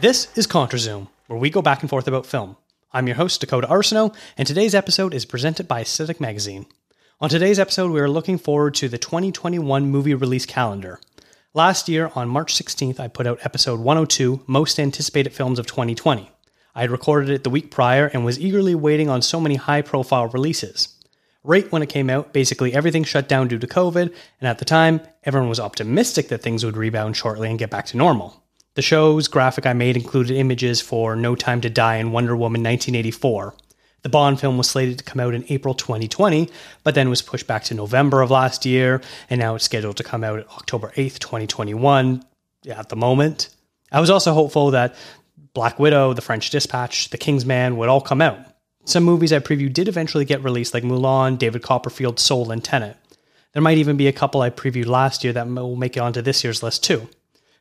This is ContraZoom, where we go back and forth about film. I'm your host, Dakota Arsenault, and today's episode is presented by Aesthetic Magazine. On today's episode, we are looking forward to the 2021 movie release calendar. Last year, on March 16th, I put out episode 102, Most Anticipated Films of 2020. I had recorded it the week prior and was eagerly waiting on so many high profile releases. Right when it came out, basically everything shut down due to COVID, and at the time, everyone was optimistic that things would rebound shortly and get back to normal. The show's graphic I made included images for No Time to Die and Wonder Woman 1984. The Bond film was slated to come out in April 2020, but then was pushed back to November of last year, and now it's scheduled to come out October 8th, 2021, at the moment. I was also hopeful that Black Widow, The French Dispatch, The King's Man would all come out. Some movies I previewed did eventually get released, like Mulan, David Copperfield, Soul, and Tenet. There might even be a couple I previewed last year that will make it onto this year's list too.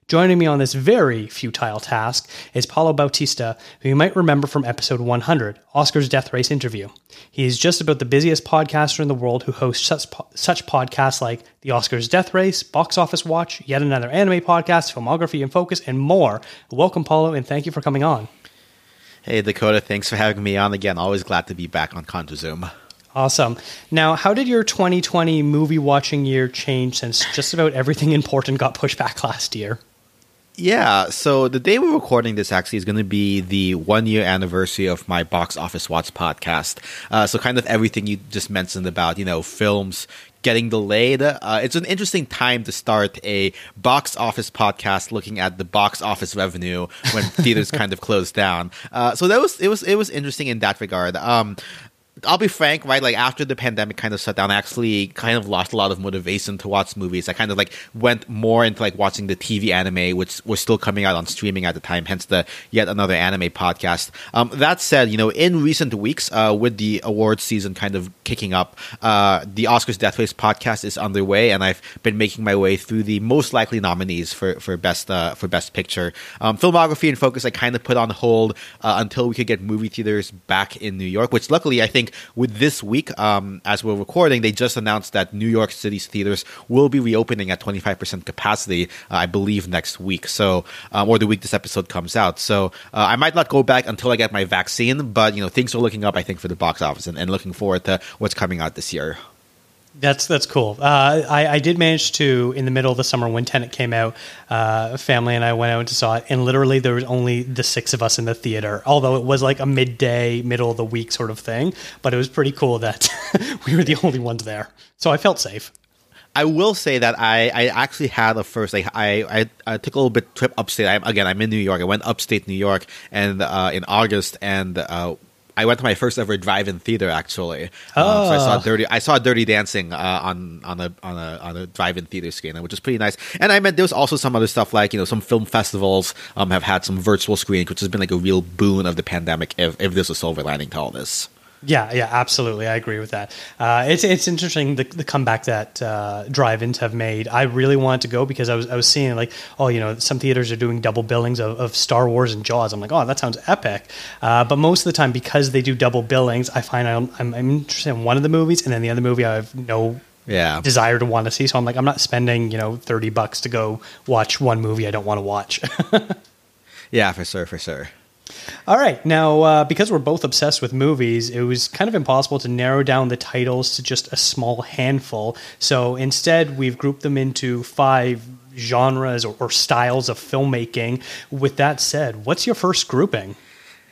Joining me on this very futile task is Paulo Bautista, who you might remember from episode 100, Oscar's Death Race interview. He is just about the busiest podcaster in the world who hosts such, such podcasts like the Oscars Death Race, Box Office Watch, yet another anime podcast, Filmography in Focus, and more. Welcome, Paulo, and thank you for coming on. Hey, Dakota, thanks for having me on again. Always glad to be back on ContraZoom. Awesome. Now, how did your 2020 movie watching year change since just about everything important got pushed back last year? Yeah, so the day we're recording this actually is going to be the one year anniversary of my Box Office Watch podcast. Uh, so, kind of everything you just mentioned about, you know, films getting delayed. Uh, it's an interesting time to start a box office podcast looking at the box office revenue when theaters kind of closed down. Uh, so that was it was it was interesting in that regard. Um, I'll be frank, right? Like after the pandemic kind of shut down, I actually kind of lost a lot of motivation to watch movies. I kind of like went more into like watching the TV anime, which was still coming out on streaming at the time. Hence the yet another anime podcast. Um, that said, you know, in recent weeks, uh, with the awards season kind of kicking up, uh, the Oscars Death Race podcast is underway, and I've been making my way through the most likely nominees for for best uh, for best picture. Um, filmography and focus, I kind of put on hold uh, until we could get movie theaters back in New York, which luckily I think with this week, um, as we're recording, they just announced that New York City's theaters will be reopening at 25% capacity, uh, I believe, next week. So, um, or the week this episode comes out. So, uh, I might not go back until I get my vaccine, but you know, things are looking up, I think, for the box office, and, and looking forward to what's coming out this year. That's that's cool. Uh, I, I did manage to in the middle of the summer when Tenet came out, uh, family and I went out and saw it, and literally there was only the six of us in the theater. Although it was like a midday, middle of the week sort of thing, but it was pretty cool that we were the only ones there. So I felt safe. I will say that I, I actually had a first like I, I, I took a little bit trip upstate. I, again, I'm in New York. I went upstate New York and uh, in August and uh, I went to my first ever drive-in theater actually. Oh. so I saw Dirty. I saw Dirty Dancing uh, on on a on a on a drive-in theater screen, which is pretty nice. And I meant there was also some other stuff like you know some film festivals um, have had some virtual screenings, which has been like a real boon of the pandemic. If if there's a silver lining to all this. Yeah, yeah, absolutely. I agree with that. Uh, it's it's interesting the, the comeback that uh, drive-ins have made. I really wanted to go because I was I was seeing like oh you know some theaters are doing double billings of, of Star Wars and Jaws. I'm like oh that sounds epic. Uh, but most of the time because they do double billings, I find I'm, I'm, I'm interested in one of the movies and then the other movie I have no yeah. desire to want to see. So I'm like I'm not spending you know thirty bucks to go watch one movie I don't want to watch. yeah, for sure, for sure. All right. Now, uh, because we're both obsessed with movies, it was kind of impossible to narrow down the titles to just a small handful. So instead, we've grouped them into five genres or, or styles of filmmaking. With that said, what's your first grouping?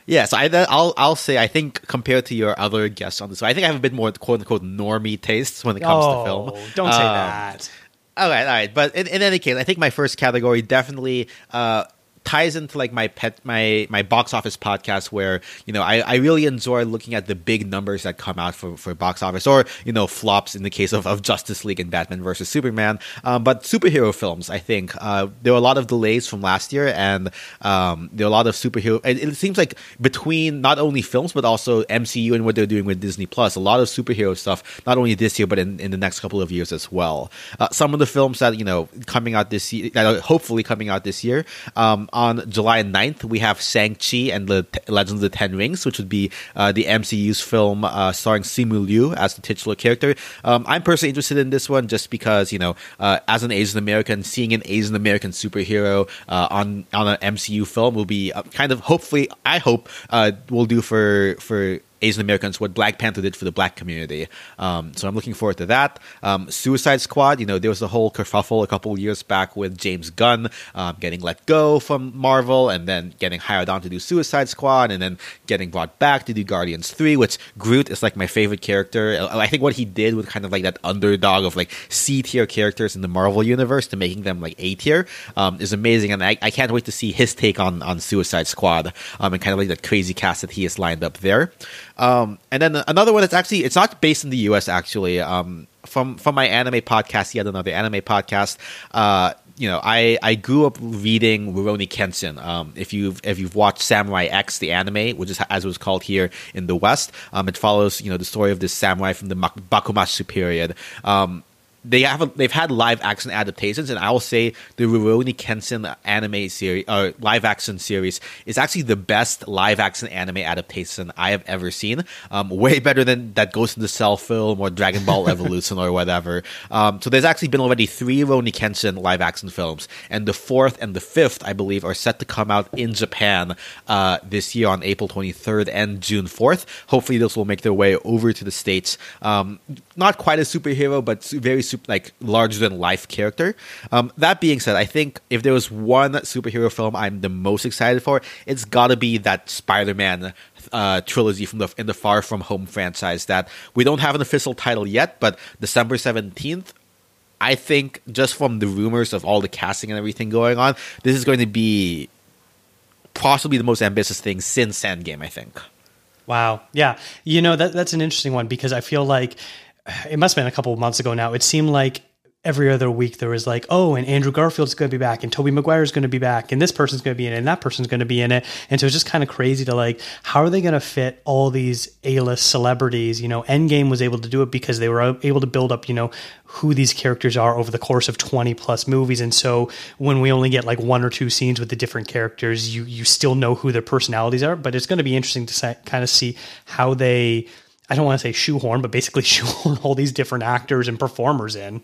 Yes, I, will I'll say I think compared to your other guests on this, I think I have a bit more quote unquote normie tastes when it comes oh, to film. Don't say um, that. All right, all right, but in, in, any case, I think my first category definitely uh, ties into like my pet my my box office podcast where you know I, I really enjoy looking at the big numbers that come out for, for box office or you know flops in the case of, of Justice League and Batman versus Superman. Um, but superhero films I think uh, there were a lot of delays from last year and um, there are a lot of superhero it, it, seems like between not only films but also MCU and what they're doing with Disney Plus a lot of superhero stuff not only this year but in, in the next couple of years as well. Uh, some of the films that you know coming out this year that are hopefully coming out this year um, on July 9th, we have Shang-Chi and the T- Legends of the Ten Rings, which would be uh, the MCU's film uh, starring Simu Liu as the titular character. Um, I'm personally interested in this one just because, you know, uh, as an Asian American, seeing an Asian American superhero uh, on on an MCU film will be uh, kind of hopefully, I hope, uh, will do for for Asian Americans what Black Panther did for the black community. Um, so I'm looking forward to that. Um, Suicide Squad, you know, there was a whole kerfuffle a couple years back with James Gunn um, getting let go from Marvel and then getting hired on to do Suicide Squad and then getting brought back to do Guardians 3, which Groot is like my favorite character. I think what he did with kind of like that underdog of like C tier characters in the Marvel universe to making them like A tier um, is amazing. And I, I, can't wait to see his take on, on Suicide Squad um, and kind of like that crazy cast that he has lined up there. Um, and then another one that's actually it's not based in the U.S. actually. Um, from from my anime podcast, yet another anime podcast. Uh, you know, I, I grew up reading Rurouni Kenshin. Um, if you've if you've watched Samurai X, the anime, which is as it was called here in the West, um, it follows you know the story of this samurai from the Bakumatsu period. Um, they have a, they've had live action adaptations, and I will say the Rurouni Kenshin anime series, uh, live action series, is actually the best live action anime adaptation I have ever seen. Um, way better than that Ghost in the Shell film or Dragon Ball Evolution or whatever. Um, so there's actually been already three Rurouni Kenshin live action films, and the fourth and the fifth, I believe, are set to come out in Japan uh, this year on April 23rd and June 4th. Hopefully, those will make their way over to the states. Um, not quite a superhero, but very super, like larger than life character. Um, that being said, I think if there was one superhero film I'm the most excited for, it's got to be that Spider-Man uh, trilogy from the in the Far From Home franchise. That we don't have an official title yet, but December seventeenth. I think just from the rumors of all the casting and everything going on, this is going to be possibly the most ambitious thing since Endgame. I think. Wow. Yeah. You know that that's an interesting one because I feel like it must have been a couple months ago now. It seemed like every other week there was like, oh, and Andrew Garfield's going to be back, and Tobey Maguire's going to be back, and this person's going to be in it, and that person's going to be in it. And so it's just kind of crazy to like, how are they going to fit all these A-list celebrities? You know, Endgame was able to do it because they were able to build up, you know, who these characters are over the course of 20 plus movies. And so when we only get like one or two scenes with the different characters, you you still know who their personalities are. But it's going to be interesting to kind of see how they I don't want to say shoehorn, but basically shoehorn all these different actors and performers in.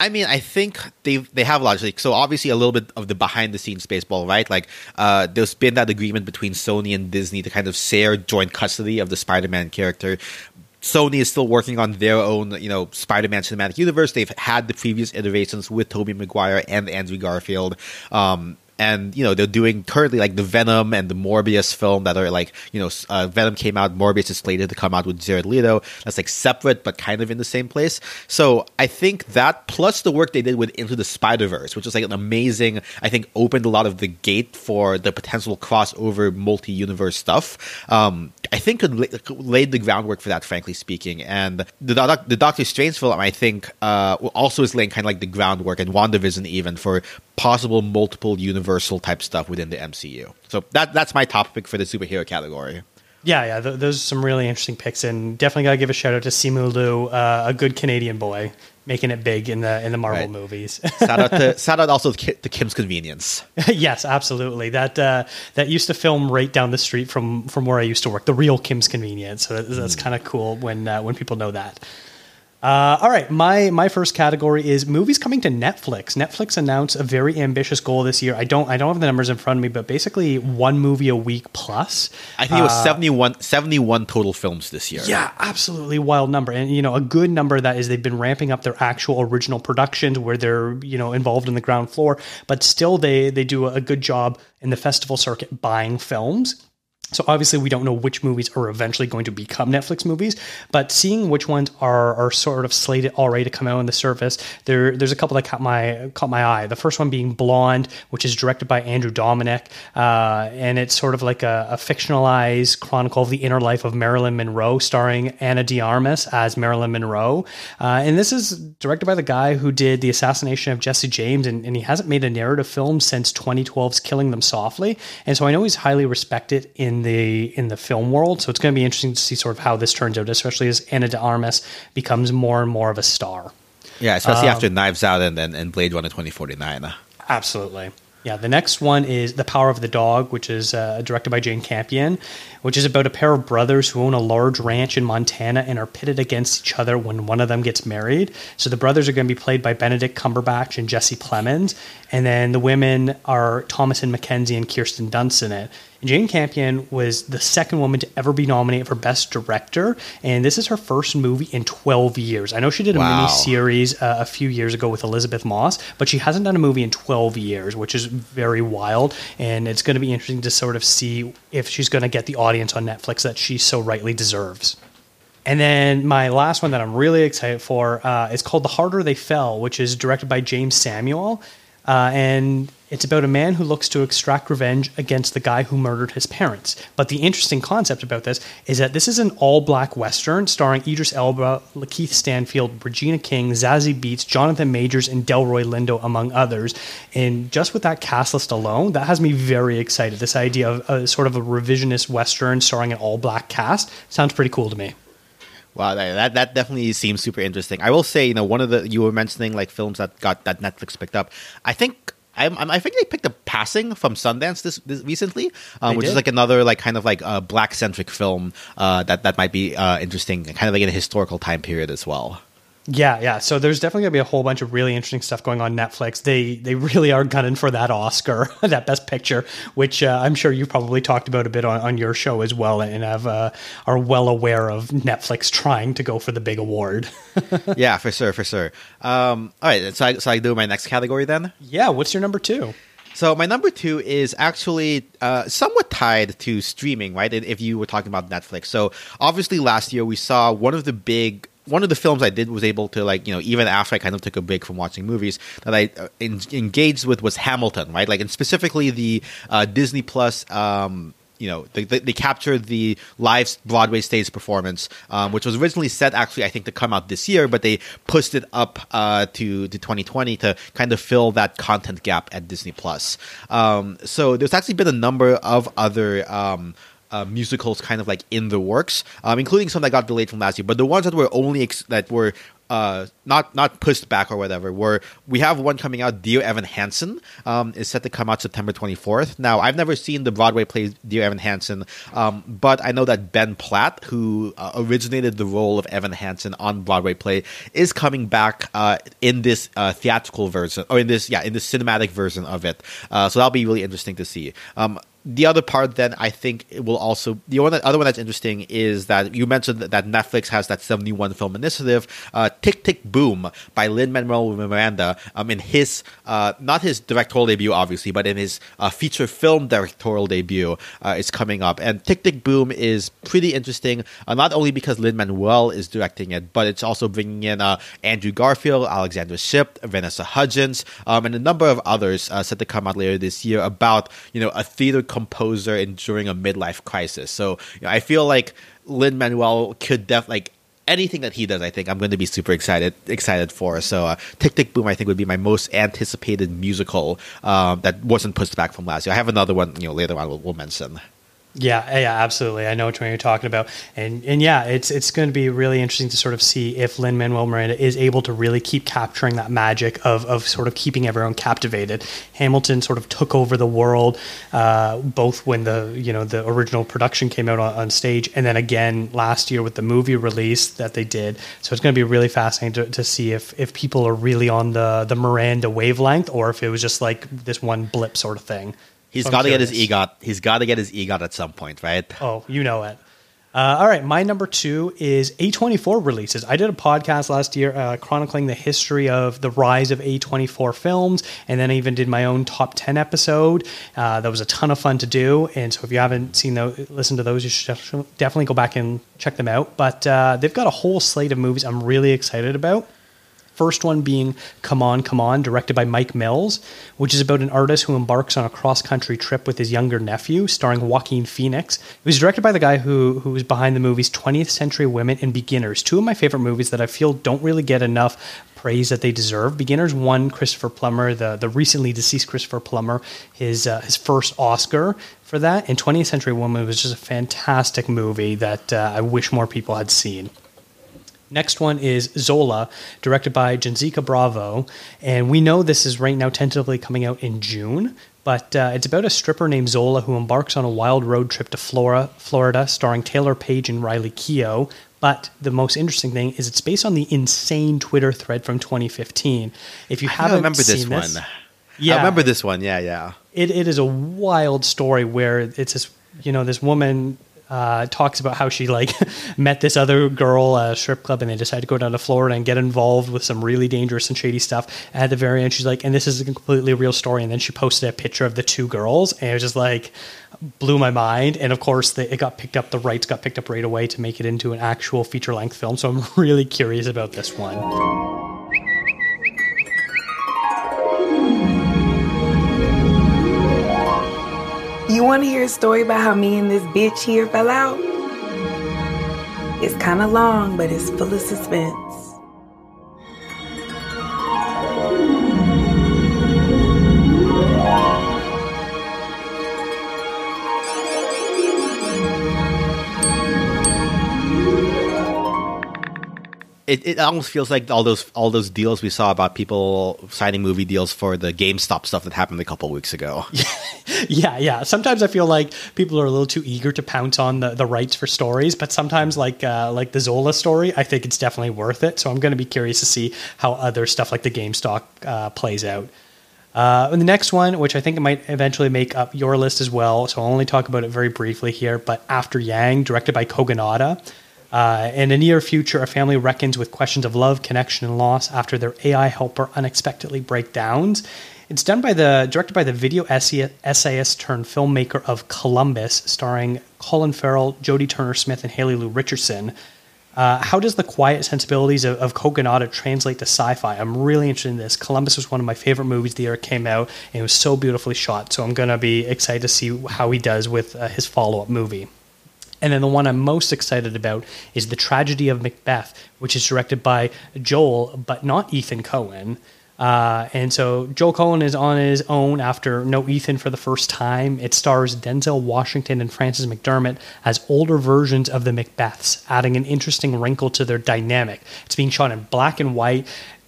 I mean, I think they they have logic. So obviously, a little bit of the behind the scenes baseball, right? Like, uh, there's been that agreement between Sony and Disney to kind of share joint custody of the Spider-Man character. Sony is still working on their own, you know, Spider-Man cinematic universe. They've had the previous iterations with Tobey Maguire and Andrew Garfield. Um, and you know they're doing currently like the Venom and the Morbius film that are like you know uh, Venom came out, Morbius is slated to come out with Jared Leto. That's like separate but kind of in the same place. So I think that plus the work they did with Into the Spider Verse, which is like an amazing, I think opened a lot of the gate for the potential crossover multi universe stuff. Um, I think could la- laid the groundwork for that, frankly speaking. And the the Doctor Strange film, I think, uh, also is laying kind of like the groundwork, and WandaVision even for possible multiple universal type stuff within the MCU. So that that's my top pick for the superhero category. Yeah, yeah, th- those are some really interesting picks, and definitely got to give a shout out to Simu Liu, uh, a good Canadian boy, making it big in the in the Marvel right. movies. shout out to shout out also to Kim's Convenience. yes, absolutely. That uh, that used to film right down the street from from where I used to work. The real Kim's Convenience. So that's mm. kind of cool when uh, when people know that. Uh, all right, my my first category is movies coming to Netflix. Netflix announced a very ambitious goal this year. I don't I don't have the numbers in front of me, but basically one movie a week plus. I think it was uh, 71, 71 total films this year. Yeah, absolutely wild number, and you know a good number that is they've been ramping up their actual original productions where they're you know involved in the ground floor, but still they they do a good job in the festival circuit buying films so obviously we don't know which movies are eventually going to become Netflix movies, but seeing which ones are are sort of slated already to come out on the surface, there there's a couple that caught my caught my eye. The first one being Blonde, which is directed by Andrew Dominik, uh, and it's sort of like a, a, fictionalized chronicle of the inner life of Marilyn Monroe, starring Ana de Armas as Marilyn Monroe. Uh, and this is directed by the guy who did the assassination of Jesse James, and, and he hasn't made a narrative film since 2012's Killing Them Softly. And so I know he's highly respected in the in the film world. So it's going to be interesting to see sort of how this turns out, especially as Ana de Armas becomes more and more of a star. Yeah, especially um, after Knives Out and, and, and Blade Runner 2049. Absolutely. Yeah, the next one is The Power of the Dog, which is uh, directed by Jane Campion, which is about a pair of brothers who own a large ranch in Montana and are pitted against each other when one of them gets married. So the brothers are going to be played by Benedict Cumberbatch and Jesse Plemons, and then the women are Thomasin McKenzie and Kirsten Dunst in it. Jane Campion was the second woman to ever be nominated for Best Director, and this is her first movie in 12 years. I know she did a Wow. mini series uh, a few years ago with Elisabeth Moss, but she hasn't done a movie in 12 years, which is very wild. And it's going to be interesting to sort of see if she's going to get the audience on Netflix that she so rightly deserves. And then my last one that I'm really excited for uh, is called The Harder They Fell, which is directed by Jeymes Samuel. Uh, and it's about a man who looks to extract revenge against the guy who murdered his parents. But the interesting concept about this is that this is an all black Western starring Idris Elba, Lakeith Stanfield, Regina King, Zazie Beetz, Jonathan Majors, and Delroy Lindo, among others. And just with that cast list alone, that has me very excited. This idea of uh, sort of a revisionist Western starring an all black cast sounds pretty cool to me. Wow, that that definitely seems super interesting. I will say, you know, one of the you were mentioning like films that got that Netflix picked up. I think. I'm, I'm- I think they picked up Passing from Sundance this, this recently, um, which is like another like kind of like uh, black centric film uh, that that might be uh, interesting, kind of like in a historical time period as well. Yeah, yeah. So there's definitely gonna be a whole bunch of really interesting stuff going on Netflix. They they really are gunning for that Oscar, that Best Picture, which uh, I'm sure you probably talked about a bit on, on your show as well, and have uh, are well aware of Netflix trying to go for the big award. yeah, for sure, for sure. Um, all right, so I, so I do my next category then. yeah. What's your number two? So my number two is actually uh, somewhat tied to streaming, right? If you were talking about Netflix, so obviously last year we saw one of the big. One of the films I did was able to like you know even after I kind of took a break from watching movies that I uh, en- engaged with was Hamilton, right? Like and specifically the uh, Disney Plus. Um, you know, they, they, they captured the live Broadway stage performance, um, which was originally set actually, I think, to come out this year, but they pushed it up uh, to to 2020 to kind of fill that content gap at Disney Plus. Um, so there's actually been a number of other. Um, uh, musicals kind of like in the works, um, including some that got delayed from last year. But the ones that were only ex- that were uh, not not pushed back or whatever were we have one coming out. Dear Evan Hansen um, is set to come out September 24th. Now I've never seen the Broadway play Dear Evan Hansen, um, but I know that Ben Platt, who uh, originated the role of Evan Hansen on Broadway play, is coming back uh, in this uh, theatrical version or in this yeah in the cinematic version of it. Uh, so that'll be really interesting to see. Um, the other part then I think it will also the one other one that's interesting is that you mentioned that, that Netflix has that 71 film initiative uh, Tick Tick Boom by Lin Manuel Miranda um, in his uh, not his directorial debut obviously but in his uh, feature film directorial debut uh, is coming up. And Tick Tick Boom is pretty interesting uh, not only because Lin Manuel is directing it but it's also bringing in uh, Andrew Garfield Alexandra Shipp Vanessa Hudgens um, and a number of others set to come out later this year about you know a theater composer enduring a midlife crisis. So you know, I feel like Lin Manuel could def like anything that he does. I think I'm going to be super excited excited for. So uh, Tick Tick Boom I think would be my most anticipated musical um, that wasn't pushed back from last year. I have another one you know later on we'll, we'll mention. Yeah, yeah, absolutely. I know which one you're talking about, and and yeah, it's it's going to be really interesting to sort of see if Lin Manuel Miranda is able to really keep capturing that magic of of sort of keeping everyone captivated. Hamilton sort of took over the world, uh, both when the you know the original production came out on, on stage, and then again last year with the movie release that they did. So it's going to be really fascinating to, to see if if people are really on the the Miranda wavelength, or if it was just like this one blip sort of thing. He's got to get his. EGOT. He's got to get his EGOT at some point, right? Oh, you know it. Uh, all right, my number two is A24 releases. I did a podcast last year uh, chronicling the history of the rise of A24 films, and then I even did my own top 10 episode. Uh, that was a ton of fun to do. And so if you haven't seen those, listen to those, you should definitely go back and check them out. But uh, they've got a whole slate of movies I'm really excited about. First one being Come On, Come On, directed by Mike Mills, which is about an artist who embarks on a cross country trip with his younger nephew, starring Joaquin Phoenix. It was directed by the guy who, who was behind the movies 20th Century Women and Beginners, two of my favorite movies that I feel don't really get enough praise that they deserve. Beginners won Christopher Plummer, the, the recently deceased Christopher Plummer, his, uh, his first Oscar for that. And 20th Century Woman was just a fantastic movie that uh, I wish more people had seen. Next one is Zola, directed by Janicza Bravo. And we know this is right now tentatively coming out in June, But uh, it's about a stripper named Zola who embarks on a wild road trip to Flora, Florida, starring Taylour Paige and Riley Keough. But the most interesting thing is it's based on the insane Twitter thread from 2015. If you I haven't remember seen this this, one. yeah, I remember this one. Yeah, yeah. it, it is a wild story where it's this you know this woman uh, talks about how she like met this other girl at a strip club and they decided to go down to Florida and get involved with some really dangerous and shady stuff. And at the very end, she's like, and this is a completely real story. And then she posted a picture of the two girls and it was just like blew my mind. And of course, it got picked up. The rights got picked up right away to make it into an actual feature length film. So I'm really curious about this one. You want to hear a story about how me and this bitch here fell out? It's kind of long, but it's full of suspense. It, it almost feels like all those all those deals we saw about people signing movie deals for the GameStop stuff that happened a couple weeks ago. Yeah, yeah. Sometimes I feel like people are a little too eager to pounce on the, the rights for stories, but sometimes like uh, like the Zola story, I think it's definitely worth it. So I'm going to be curious to see how other stuff like the GameStop uh, plays out. Uh, and the next one, which I think might eventually make up your list as well, so I'll only talk about it very briefly here. But After Yang, directed by Kogonada. Uh, in the near future, a family reckons with questions of love, connection, and loss after their AI helper unexpectedly breakdowns. It's done by the directed by the video essay, essayist turned filmmaker of Columbus, starring Colin Farrell, Jodie Turner Smith, and Haley Lu Richardson. Uh, how does the quiet sensibilities of, of translate to sci-fi? I'm really interested in this. Columbus was one of my favorite movies the year it came out, and it was so beautifully shot. So I'm to be excited to see how he does with uh, his follow-up movie. And then the one I'm most excited about is The Tragedy of Macbeth, which is directed by Joel, but not Ethan Coen. Uh, and so Joel Coen is on his own after No Ethan for the first time. It stars Denzel Washington and Frances McDermott as older versions of the Macbeths, adding an interesting wrinkle to their dynamic. It's being shot in black and white.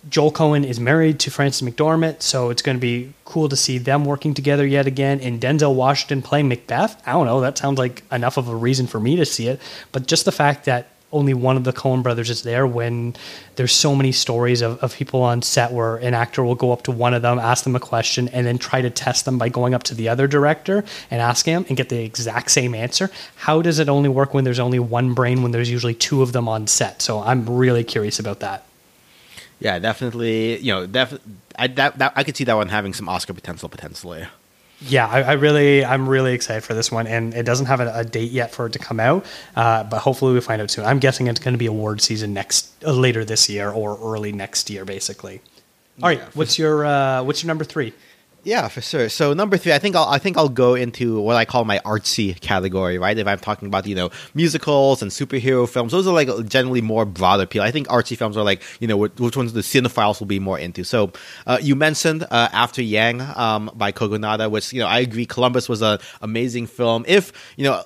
Joel Coen is married to Frances McDormand, so it's going to be cool to see them working together yet again. And Denzel Washington playing Macbeth, I don't know, that sounds like enough of a reason for me to see it. But just the fact that only one of the Coen brothers is there when there's so many stories of, of people on set where an actor will go up to one of them, ask them a question, and then try to test them by going up to the other director and asking him and get the exact same answer. How does it only work when there's only one brain when there's usually two of them on set? So I'm really curious about that. Yeah, definitely. You know, def- I that, that I could see that one having some Oscar potential potentially. Yeah, I, I really, I'm really excited for this one, and it doesn't have a, a date yet for it to come out, uh, but hopefully we find out soon. I'm guessing it's going to be award season next, uh, later this year or early next year, basically. All right, Yeah, for what's your uh, what's your number three? Yeah, for sure. So number three, I think I'll I think I'll go into what I call my artsy category, right? If I'm talking about you know musicals and superhero films, those are like generally more broad appeal. I think artsy films are like you know which ones the cinephiles will be more into. So uh, you mentioned uh, After Yang um, by Kogonada, which you know I agree. Columbus was an amazing film. If you know.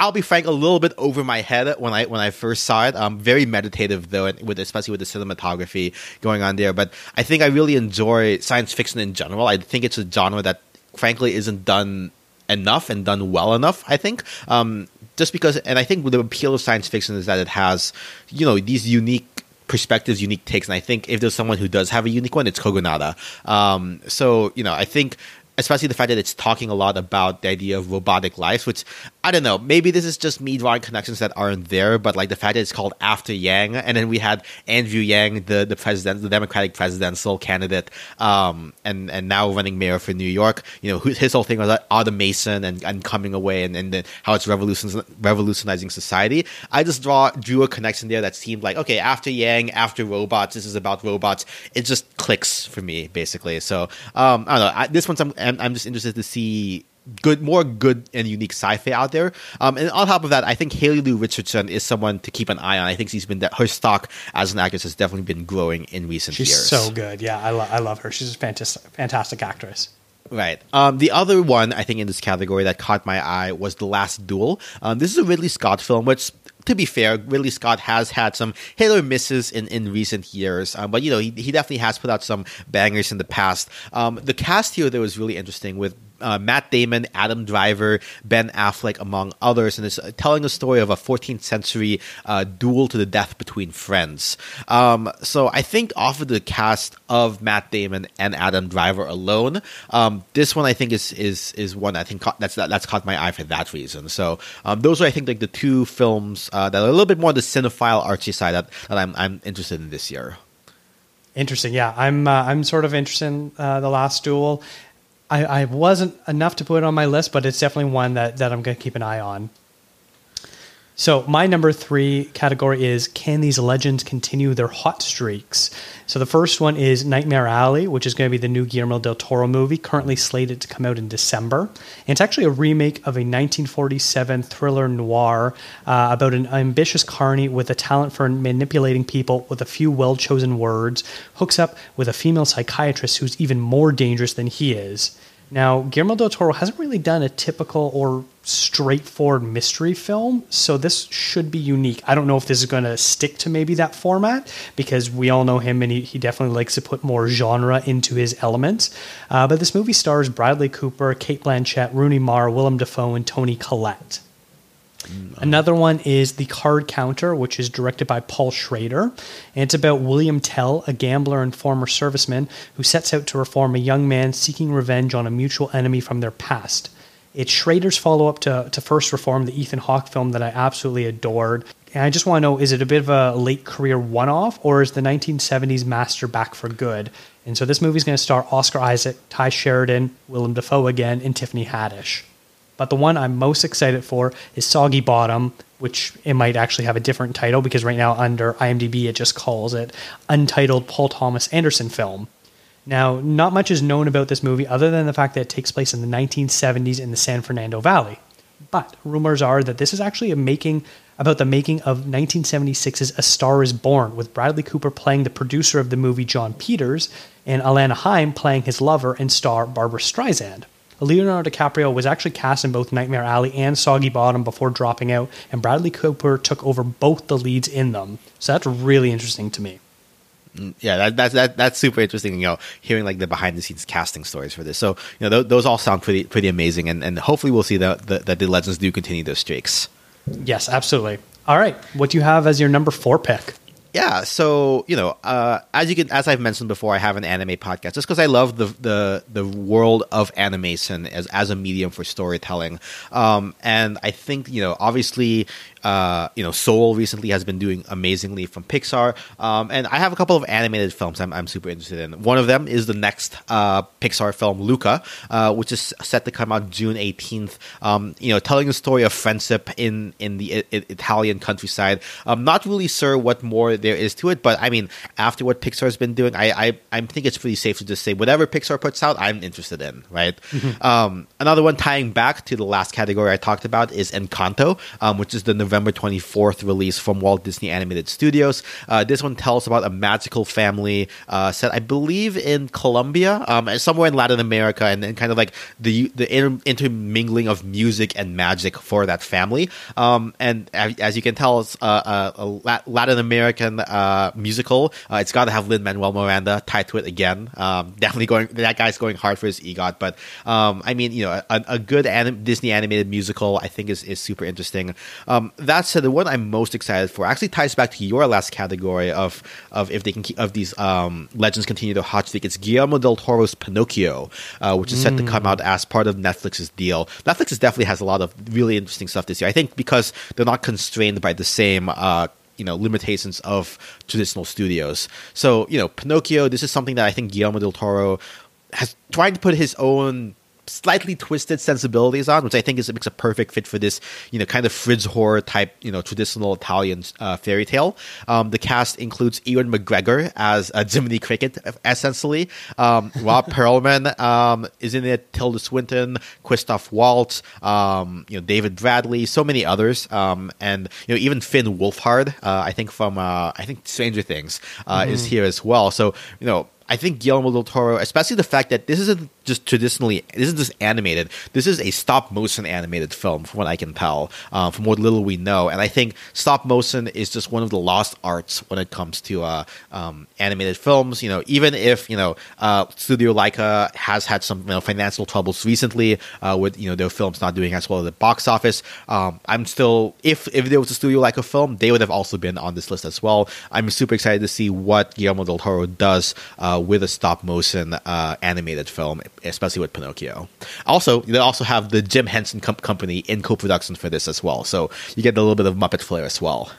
I'll be frank, a little bit over my head when I when I first saw it. Um, very meditative though, with especially with the cinematography going on there. But I think I really enjoy science fiction in general. I think it's a genre that, frankly, isn't done enough and done well enough. I think. Um, just because, and I think the appeal of science fiction is that it has, you know, these unique perspectives, unique takes. And I think if there's someone who does have a unique one, it's Kogonada. Um, so you know, I think especially the fact that it's talking a lot about the idea of robotic lives, which I don't know, maybe this is just me drawing connections that aren't there, but like the fact that it's called After Yang, and then we had Andrew Yang, the the president, the Democratic presidential candidate, um, and and now running mayor for New York. You know, his whole thing was like automation and, and coming away, and and then how it's revolution, revolutionizing society. I just draw drew a connection there that seemed like okay, after Yang, after robots, this is about robots. It just clicks for me basically. So um, I don't know. I, this one's I'm I'm I'm just interested to see good, more good and unique sci-fi out there. Um, and on top of that, I think Haley Lu Richardson is someone to keep an eye on. I think she's been that her stock as an actress has definitely been growing in recent She's years. so good. Yeah, I, lo- I love her. She's a fantastic, fantastic actress. Right. Um, the other one I think in this category that caught my eye was The Last Duel. Um, this is a Ridley Scott film, which to be fair, Ridley Scott has had some hit or misses in, in recent years, um, but you know he, he definitely has put out some bangers in the past. Um, the cast here though is really interesting with uh, Matt Damon, Adam Driver, Ben Affleck, among others, and it's telling the story of a 14th century uh, duel to the death between friends. Um, so I think off of the cast of Matt Damon and Adam Driver alone, um, this one I think is is is one I think that's that's caught my eye for that reason. So um, those are I think like the two films uh, that are a little bit more the cinephile artsy side that, that I'm I'm interested in this year. Interesting. Yeah, I'm uh, I'm sort of interested in uh, the Last Duel. I, I wasn't enough to put on my list, but it's definitely one that, that I'm going to keep an eye on. So my number three category is can these legends continue their hot streaks? So the first one is Nightmare Alley, which is going to be the new Guillermo del Toro movie, currently slated to come out in December. And it's actually a remake of a 1947 thriller noir uh, about an ambitious carny with a talent for manipulating people with a few well-chosen words, hooks up with a female psychiatrist who's even more dangerous than he is. Now, Guillermo del Toro hasn't really done a typical or straightforward mystery film, so this should be unique. I don't know if this is going to stick to maybe that format because we all know him and he, he definitely likes to put more genre into his elements. Uh, but this movie stars Bradley Cooper, Cate Blanchett, Rooney Mara, Willem Dafoe, and Toni Collette. Another one is The Card Counter, which is directed by Paul Schrader. And it's about William Tell, a gambler and former serviceman who sets out to reform a young man seeking revenge on a mutual enemy from their past. It's Schrader's follow up to, to First Reform, the Ethan Hawke film that I absolutely adored. And I just want to know is it a bit of a late career one off, or is the 1970s master back for good? And so this movie is going to star Oscar Isaac, Tye Sheridan, Willem Dafoe again, and Tiffany Haddish. But the one I'm most excited for is Soggy Bottom, which it might actually have a different title because right now under IMDb it just calls it Untitled Paul Thomas Anderson Film. Now, not much is known about this movie other than the fact that it takes place in the 1970s in the San Fernando Valley. But rumors are that this is actually a making about the making of 1976's A Star is Born, with Bradley Cooper playing the producer of the movie Jon Peters and Alana Haim playing his lover and star Barbra Streisand. Leonardo DiCaprio was actually cast in both Nightmare Alley and Soggy Bottom before dropping out, and Bradley Cooper took over both the leads in them. So that's really interesting to me. Yeah, that, that, that that's super interesting. You know, hearing like the behind the scenes casting stories for this. So you know, th- those all sound pretty pretty amazing, and, and hopefully we'll see that the, that the legends do continue those streaks. Yes, absolutely. All right, what do you have as your number four pick? Yeah so you know uh, as you can as i've mentioned before i have an anime podcast just because i love the, the the world of animation as as a medium for storytelling um, and i think you know obviously uh, you know, Soul recently has been doing amazingly from Pixar, um, and I have a couple of animated films I'm, I'm super interested in. One of them is the next uh, Pixar film, Luca, uh, which is set to come out June 18th. Um, you know, telling the story of friendship in in the I- Italian countryside. I'm not really sure what more there is to it, but I mean, after what Pixar has been doing, I, I I think it's pretty safe to just say whatever Pixar puts out, I'm interested in. Right. Mm-hmm. Um, another one tying back to the last category I talked about is Encanto, um, which is the November 24th release from Walt Disney Animated Studios. Uh, this one tells about a magical family uh, set, I believe, in Colombia, um, somewhere in Latin America, and, and kind of like the the inter- intermingling of music and magic for that family. Um, and as you can tell, it's uh, a, a Latin American uh, musical. Uh, it's got to have Lin Manuel Miranda tied to it again. Um, definitely going. That guy's going hard for his EGOT, but um, I mean, you know, a, a good anim- Disney animated musical, I think, is is super interesting. Um, that said, the one I'm most excited for actually ties back to your last category of of if they can keep, of these um, legends continue to hot streak. It's Guillermo del Toro's Pinocchio, uh, which is set to come out as part of Netflix's deal. Netflix definitely has a lot of really interesting stuff this year. I think because they're not constrained by the same. Uh, you know limitations of traditional studios. So you know, Pinocchio. This is something that I think Guillermo del Toro has tried to put his own slightly twisted sensibilities on, which I think is makes a perfect fit for this, you know, kind of fridge horror type, you know, traditional Italian uh, fairy tale. Um, the cast includes Ewan McGregor as uh, Jiminy Cricket, essentially. Um, Rob Perlman um, is in it. Tilda Swinton, Christoph Waltz, um, you know, David Bradley, so many others, um, and you know, even Finn Wolfhard, uh, I think from uh, I think Stranger Things, uh, mm-hmm. is here as well. So you know I think Guillermo del Toro, especially the fact that this isn't just traditionally, this isn't just animated. This is a stop motion animated film, from what I can tell, uh, from what little we know. And I think stop motion is just one of the lost arts when it comes to uh, um, animated films. You know, even if you know uh, Studio Laika has had some you know, financial troubles recently uh, with you know their films not doing as well at the box office, um, I'm still if if there was a Studio Laika film, they would have also been on this list as well. I'm super excited to see what Guillermo del Toro does uh, with a stop motion uh, animated film, especially with Pinocchio. Also, they also have the Jim Henson com- Company in co-production for this as well, so you get a little bit of Muppet flair as well.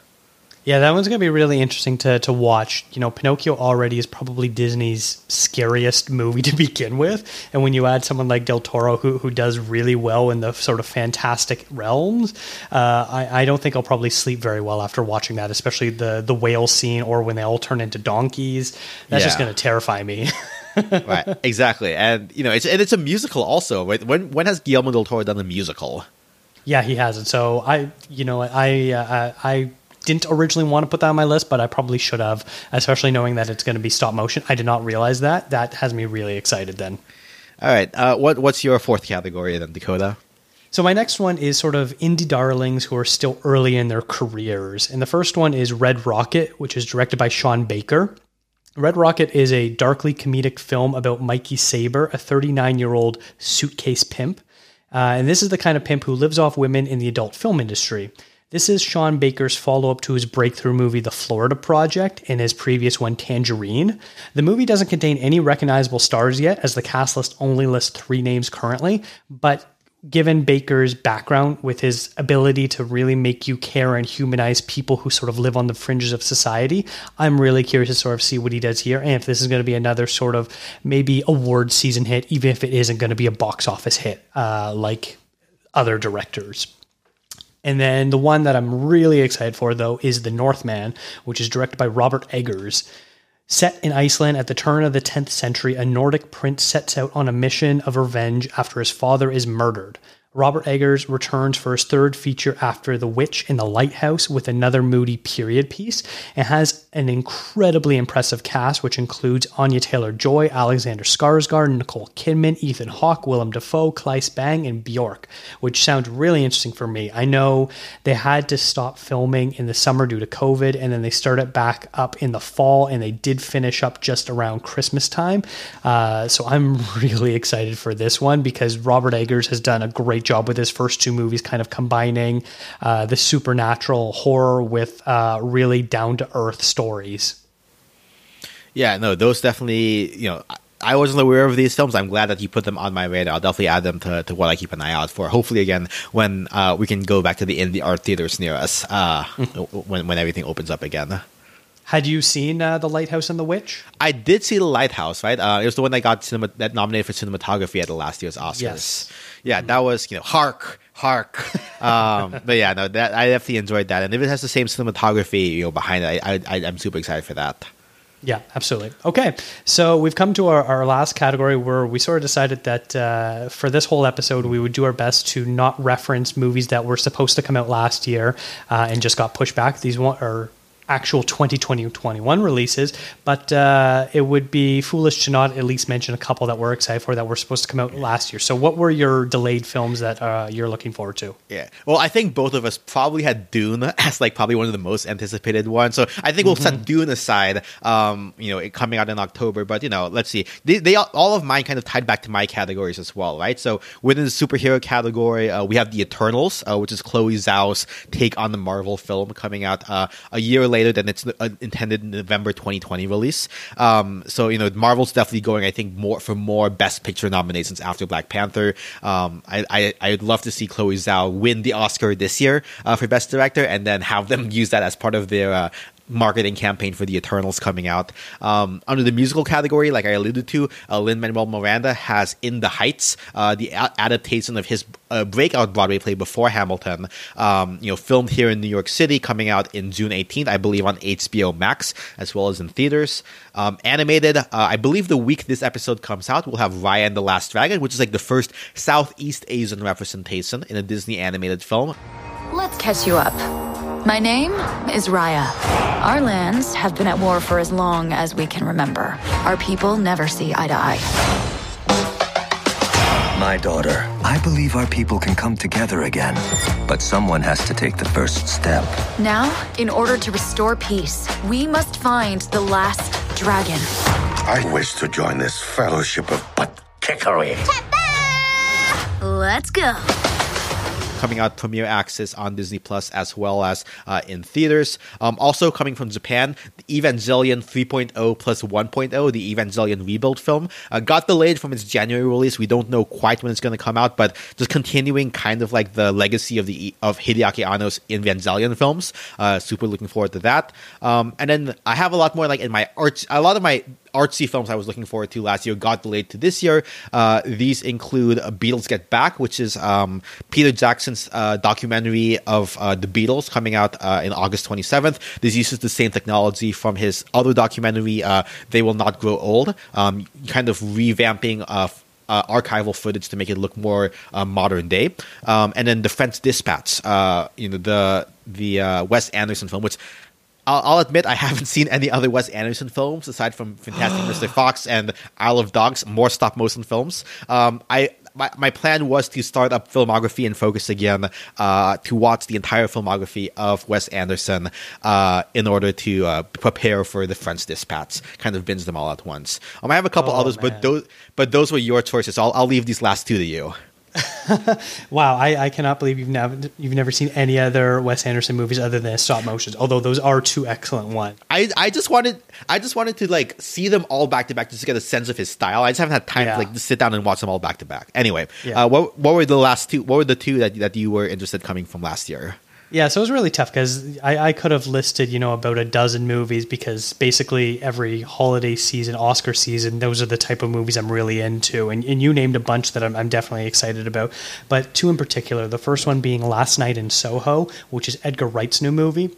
Yeah, that one's going to be really interesting to, to watch. You know, Pinocchio already is probably Disney's scariest movie to begin with. And when you add someone like Del Toro, who, who does really well in the sort of fantastic realms, uh, I, I don't think I'll probably sleep very well after watching that, especially the, the whale scene or when they all turn into donkeys. That's just going to terrify me. right, exactly, and you know, it's and it's a musical also. Right? When when has Guillermo del Toro done a musical? Yeah, he hasn't. So I, you know, I, uh, I didn't originally want to put that on my list, but I probably should have, especially knowing that it's going to be stop motion. I did not realize that. That has me really excited. Then. All right, uh, what what's your fourth category then, Dakota? So my next one is sort of indie darlings who are still early in their careers, and the first one is Red Rocket, which is directed by Sean Baker. Red Rocket is a darkly comedic film about Mikey Saber, a 39 year old suitcase pimp. Uh, and this is the kind of pimp who lives off women in the adult film industry. This is Sean Baker's follow up to his breakthrough movie, The Florida Project, and his previous one, Tangerine. The movie doesn't contain any recognizable stars yet, as the cast list only lists three names currently, but given Baker's background with his ability to really make you care and humanize people who sort of live on the fringes of society, I'm really curious to sort of see what he does here and if this is going to be another sort of maybe award season hit, even if it isn't going to be a box office hit uh, like other directors. And then the one that I'm really excited for, though, is The Northman, which is directed by Robert Eggers. Set in Iceland at the turn of the 10th century, a Nordic prince sets out on a mission of revenge after his father is murdered. Robert Eggers returns for his third feature after The Witch in the Lighthouse with another moody period piece and has an incredibly impressive cast, which includes Anya Taylor Joy, Alexander Skarsgård, Nicole Kidman, Ethan Hawke, Willem Dafoe, Claes Bang, and Bjork, which sounds really interesting for me. I know they had to stop filming in the summer due to COVID, and then they started back up in the fall, and they did finish up just around Christmas time. Uh, so I'm really excited for this one because Robert Eggers has done a great job with his first two movies, kind of combining uh, the supernatural horror with uh, really down to earth stories. Yeah, no, those definitely. You know, I- I wasn't aware of these films. I'm glad that you put them on my radar. I'll definitely add them to, to what I keep an eye out for. Hopefully, again, when uh, we can go back to the indie art theaters near us, uh, when when everything opens up again. Had you seen uh, The Lighthouse and the Witch? I did see the Lighthouse, right? Uh, it was the one that got cinema, that nominated for cinematography at the last year's Oscars. Yes. Yeah, that was you know, hark, hark. um, but yeah, no, that I definitely enjoyed that, and if it has the same cinematography, you know, behind it, I, I, I'm super excited for that. Yeah, absolutely. Okay, so we've come to our, our last category where we sort of decided that uh, for this whole episode, we would do our best to not reference movies that were supposed to come out last year uh, and just got pushed back. These one are actual 2020-21 releases, but uh, it would be foolish to not at least mention a couple that we're excited for that were supposed to come out last year. So, what were your delayed films that uh, you're looking forward to? Yeah. Well, I think both of us probably had Dune as like probably one of the most anticipated ones. So I think we'll set Dune aside. Um, you know, it coming out in October, but you know, let's see. They, they all of mine kind of tied back to my categories as well, right? So within the superhero category, uh, we have the Eternals, uh, which is Chloe Zhao's take on the Marvel film coming out uh, a year later than its uh, intended November 2020 release. Um, so you know, Marvel's definitely going, I think, more for more Best Picture nominations after Black Panther. Um, I, I I'd love to see Chloe Zhao win the Oscar this year uh, for Best Director, and then have them use that as part of their uh, marketing campaign for the Eternals coming out. Um, under the musical category, like I alluded to, uh, Lin Manuel Miranda has In the Heights, uh, the a- adaptation of his uh, breakout Broadway play before Hamilton. Um, you know, filmed here in New York City, coming out in June 18th, I believe, on HBO Max as well as in theaters. Um, animated, uh, I believe the week this episode comes out, we'll have Raya and the Last Dragon, which is like the first Southeast Asian representation in a Disney animated film. Let's catch you up. My name is Raya. Our lands have been at war for as long as we can remember. Our people never see eye to eye. My daughter, I believe our people can come together again. But someone has to take the first step. Now, in order to restore peace, we must find the last dragon. I wish to join this fellowship of butt kickery. Let's go. Coming out premiere access on Disney Plus as well as uh, in theaters. Um, also coming from Japan, the Evangelion 3.0 plus 1.0, the Evangelion rebuild film, uh, got delayed from its January release. We don't know quite when it's going to come out, but just continuing kind of like the legacy of the of Hideaki Anno's Evangelion films. Uh, super looking forward to that. Um, and then I have a lot more like in my arts, a lot of my artsy films I was looking forward to last year got delayed to this year. Uh, these include Beatles Get Back, which is um, Peter Jackson's uh, documentary of uh, the Beatles coming out uh, in August 27th. This uses the same technology from his other documentary, uh, They Will Not Grow Old, um, kind of revamping. Uh, uh, archival footage to make it look more uh, modern day, um, and then the French Dispatch, uh, you know the the Wes Anderson film, which I'll, I'll admit I haven't seen any other Wes Anderson films aside from Fantastic Mr. Fox and Isle of Dogs, more stop motion films. Um, I my, my plan was to start up filmography and focus again uh, to watch the entire filmography of Wes Anderson uh, in order to uh, prepare for the French Dispatch. Kind of binge them all at once. Um, I have a couple Oh, others, man. but those but those were your choices. I'll I'll leave these last two to you. Wow, I, I cannot believe you've never you've never seen any other Wes Anderson movies other than stop motions. Although those are two excellent ones. I, I just wanted I just wanted to like see them all back to back just to get a sense of his style. I just haven't had time Yeah. to like sit down and watch them all back to back. Anyway, Yeah. uh, what what were the last two? What were the two that that you were interested coming from last year? Yeah, so it was really tough because I, I could have listed, you know, about a dozen movies because basically every holiday season, Oscar season, those are the type of movies I'm really into. And, and you named a bunch that I'm, I'm definitely excited about. But two in particular, the first one being Last Night in Soho, which is Edgar Wright's new movie.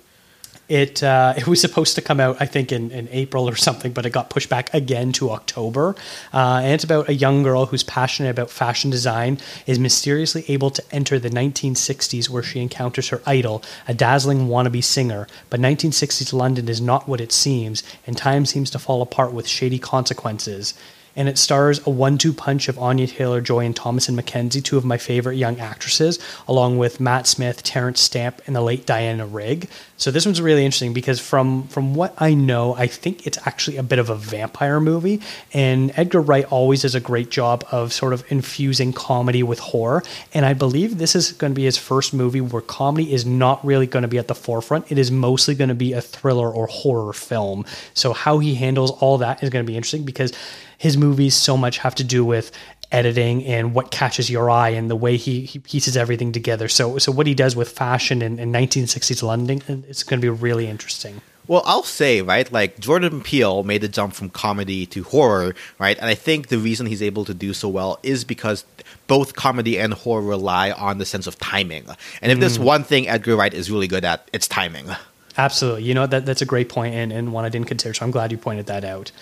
It uh, it was supposed to come out, I think, in, in April or something, but it got pushed back again to October. Uh, and it's about a young girl who's passionate about fashion design, is mysteriously able to enter the 1960s where she encounters her idol, a dazzling wannabe singer. But 1960s London is not what it seems, and time seems to fall apart with shady consequences and it stars a one-two punch of Anya Taylor-Joy and Thomasin McKenzie, two of my favorite young actresses, along with Matt Smith, Terence Stamp, and the late Diana Rigg. So this one's really interesting because from from what I know, I think it's actually a bit of a vampire movie, and Edgar Wright always does a great job of sort of infusing comedy with horror, and I believe this is going to be his first movie where comedy is not really going to be at the forefront. It is mostly going to be a thriller or horror film. So how he handles all that is going to be interesting because his movies so much have to do with editing and what catches your eye and the way he, he pieces everything together. So so what he does with fashion in, in 1960s London, it's going to be really interesting. Well, I'll say, right, like Jordan Peele made the jump from comedy to horror, right? And I think the reason he's able to do so well is because both comedy and horror rely on the sense of timing. And if there's mm. one thing Edgar Wright is really good at, it's timing. Absolutely. You know, that that's a great point and, and one I didn't consider. So I'm glad you pointed that out.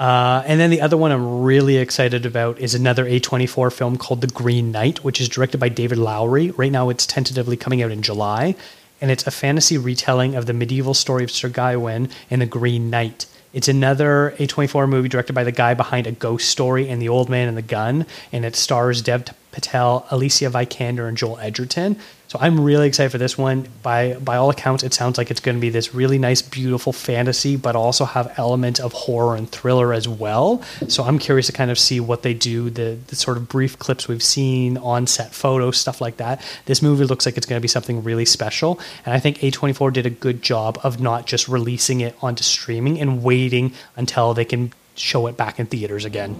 Uh, and then the other one I'm really excited about is another A24 film called The Green Knight, which is directed by David Lowery. Right now it's tentatively coming out in July. And it's a fantasy retelling of the medieval story of Sir Gawain and the Green Knight. It's another A24 movie directed by the guy behind A Ghost Story and The Old Man and the Gun. And it stars Dev Patel, Alicia Vikander, and Joel Edgerton. So I'm really excited for this one. By by all accounts, it sounds like it's going to be this really nice, beautiful fantasy, but also have elements of horror and thriller as well. So I'm curious to kind of see what they do. The the sort of brief clips we've seen, on set photos, stuff like that. This movie looks like it's going to be something really special, and I think A24 did a good job of not just releasing it onto streaming and waiting until they can show it back in theaters again.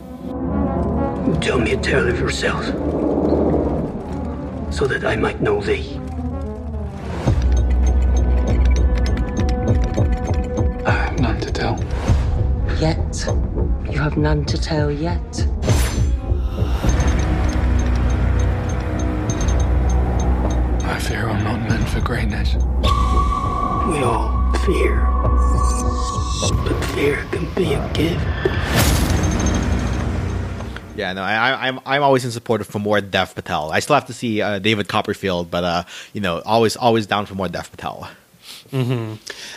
Tell me a tale of yourself, so that I might know thee. I have none to tell. Yet. You have none to tell yet. I fear I'm not meant for greatness. We all fear. But fear can be a gift. Yeah, no, I, I- I'm I'm always in support of for more Dev Patel. I still have to see uh, David Copperfield, but uh, you know, always always down for more Dev Patel. Mm-hmm.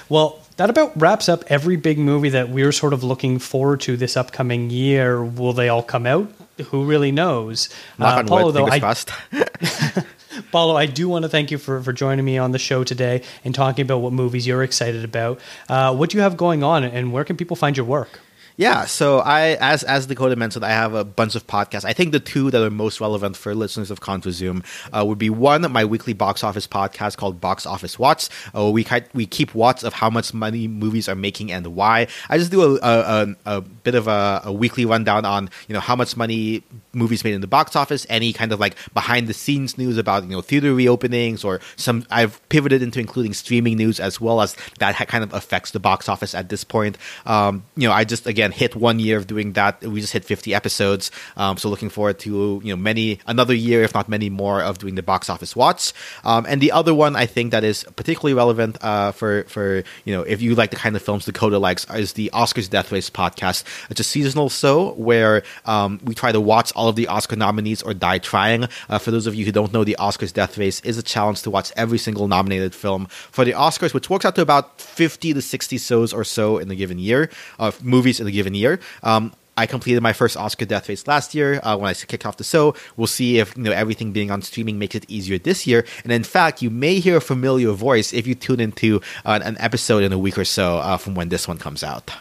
Well, that about wraps up every big movie that we're sort of looking forward to this upcoming year. Will they all come out? Who really knows? Knock uh, on Paulo, wood, though, I, Paulo, I do want to thank you for, for joining me on the show today and talking about what movies you're excited about. Uh, what do you have going on, and where can people find your work? Yeah, so I, as as Dakota mentioned, I have a bunch of podcasts. I think the two that are most relevant for listeners of Contra Zoom uh, would be one, my weekly box office podcast called Box Office Watch. Uh, we we keep watch of how much money movies are making and why. I just do a, a, a, a bit of a, a, weekly rundown on you know how much money movies made in the box office, any kind of like behind the scenes news about you know theater reopenings, or some. I've pivoted into including streaming news as well as that kind of affects the box office at this point. Um, you know, I just again again hit one year of doing that. We just hit 50 episodes. Um, so looking forward to you know many another year, if not many more, of doing the box office watch. Um, and the other one I think that is particularly relevant uh, for for you know if you like the kind of films Dakota likes is the Oscars Death Race podcast. It's a seasonal show where um, we try to watch all of the Oscar nominees or die trying. Uh, for those of you who don't know, the Oscars Death Race is a challenge to watch every single nominated film for the Oscars, which works out to about 50 to 60 shows or so in a given year of movies in a given year. Um, I completed my first Oscar Death Race last year uh, when I kicked off the show. We'll see if you know everything being on streaming makes it easier this year. And in fact, you may hear a familiar voice if you tune into uh, an episode in a week or so uh, from when this one comes out.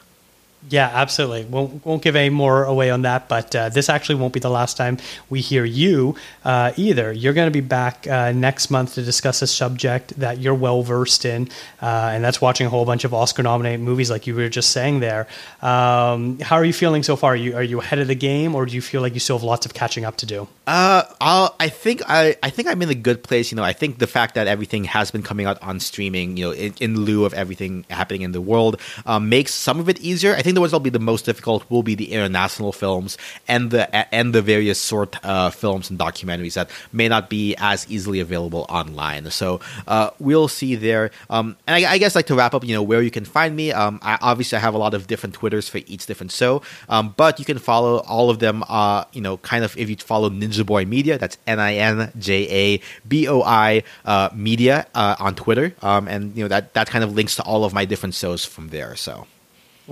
Yeah, absolutely. Won't won't give any more away on that, but uh, this actually won't be the last time we hear you uh, either. You're going to be back uh, next month to discuss a subject that you're well versed in, uh, and that's watching a whole bunch of Oscar-nominated movies, like you were just saying there. Um, how are you feeling so far? Are you are you ahead of the game, or do you feel like you still have lots of catching up to do? Uh, I'll, I think I I think I'm in a good place. You know, I think the fact that everything has been coming out on streaming, you know, in, in lieu of everything happening in the world, um, makes some of it easier. I think the ones that'll be the most difficult will be the international films and the and the various sort uh, films and documentaries that may not be as easily available online. So uh, we'll see there. Um, and I, I, guess like to wrap up, you know, where you can find me. Um, I, obviously, I have a lot of different Twitters for each different show, um, but you can follow all of them. Uh, you know, kind of if you follow Ninja Boi Media, that's N I N J A B O I uh, Media uh, on Twitter, um, and you know that that kind of links to all of my different shows from there. So.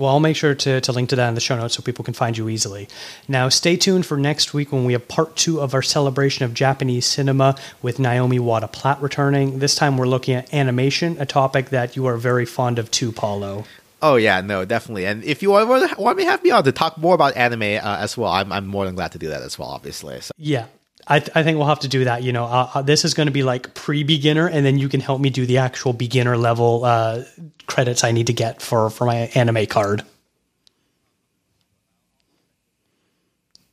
Well, I'll make sure to, to link to that in the show notes so people can find you easily. Now, stay tuned for next week when we have part two of our celebration of Japanese cinema with Naomi Wada Platt returning. This time we're looking at animation, a topic that you are very fond of too, Paulo. Oh yeah, no, definitely. And if you want, want me to have me on to talk more about anime uh, as well, I'm, I'm more than glad to do that as well. Obviously. So. Yeah, I, th- I, think we'll have to do that. You know, uh, uh this is going to be like pre-beginner, and then you can help me do the actual beginner level uh, credits I need to get for for my anime card.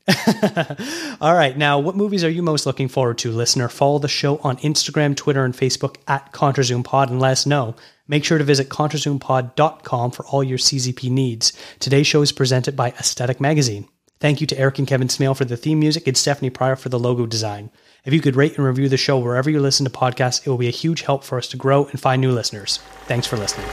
All right, now what movies are you most looking forward to, listener? Follow the show on Instagram, Twitter, and Facebook at ContraZoomPod and let us know. Make sure to visit ContraZoomPod.com for all your CZP needs. Today's show is presented by Aesthetic Magazine. Thank you to Eric and Kevin Smale for the theme music and Stephanie Pryor for the logo design. If you could rate and review the show wherever you listen to podcasts, it will be a huge help for us to grow and find new listeners. Thanks for listening.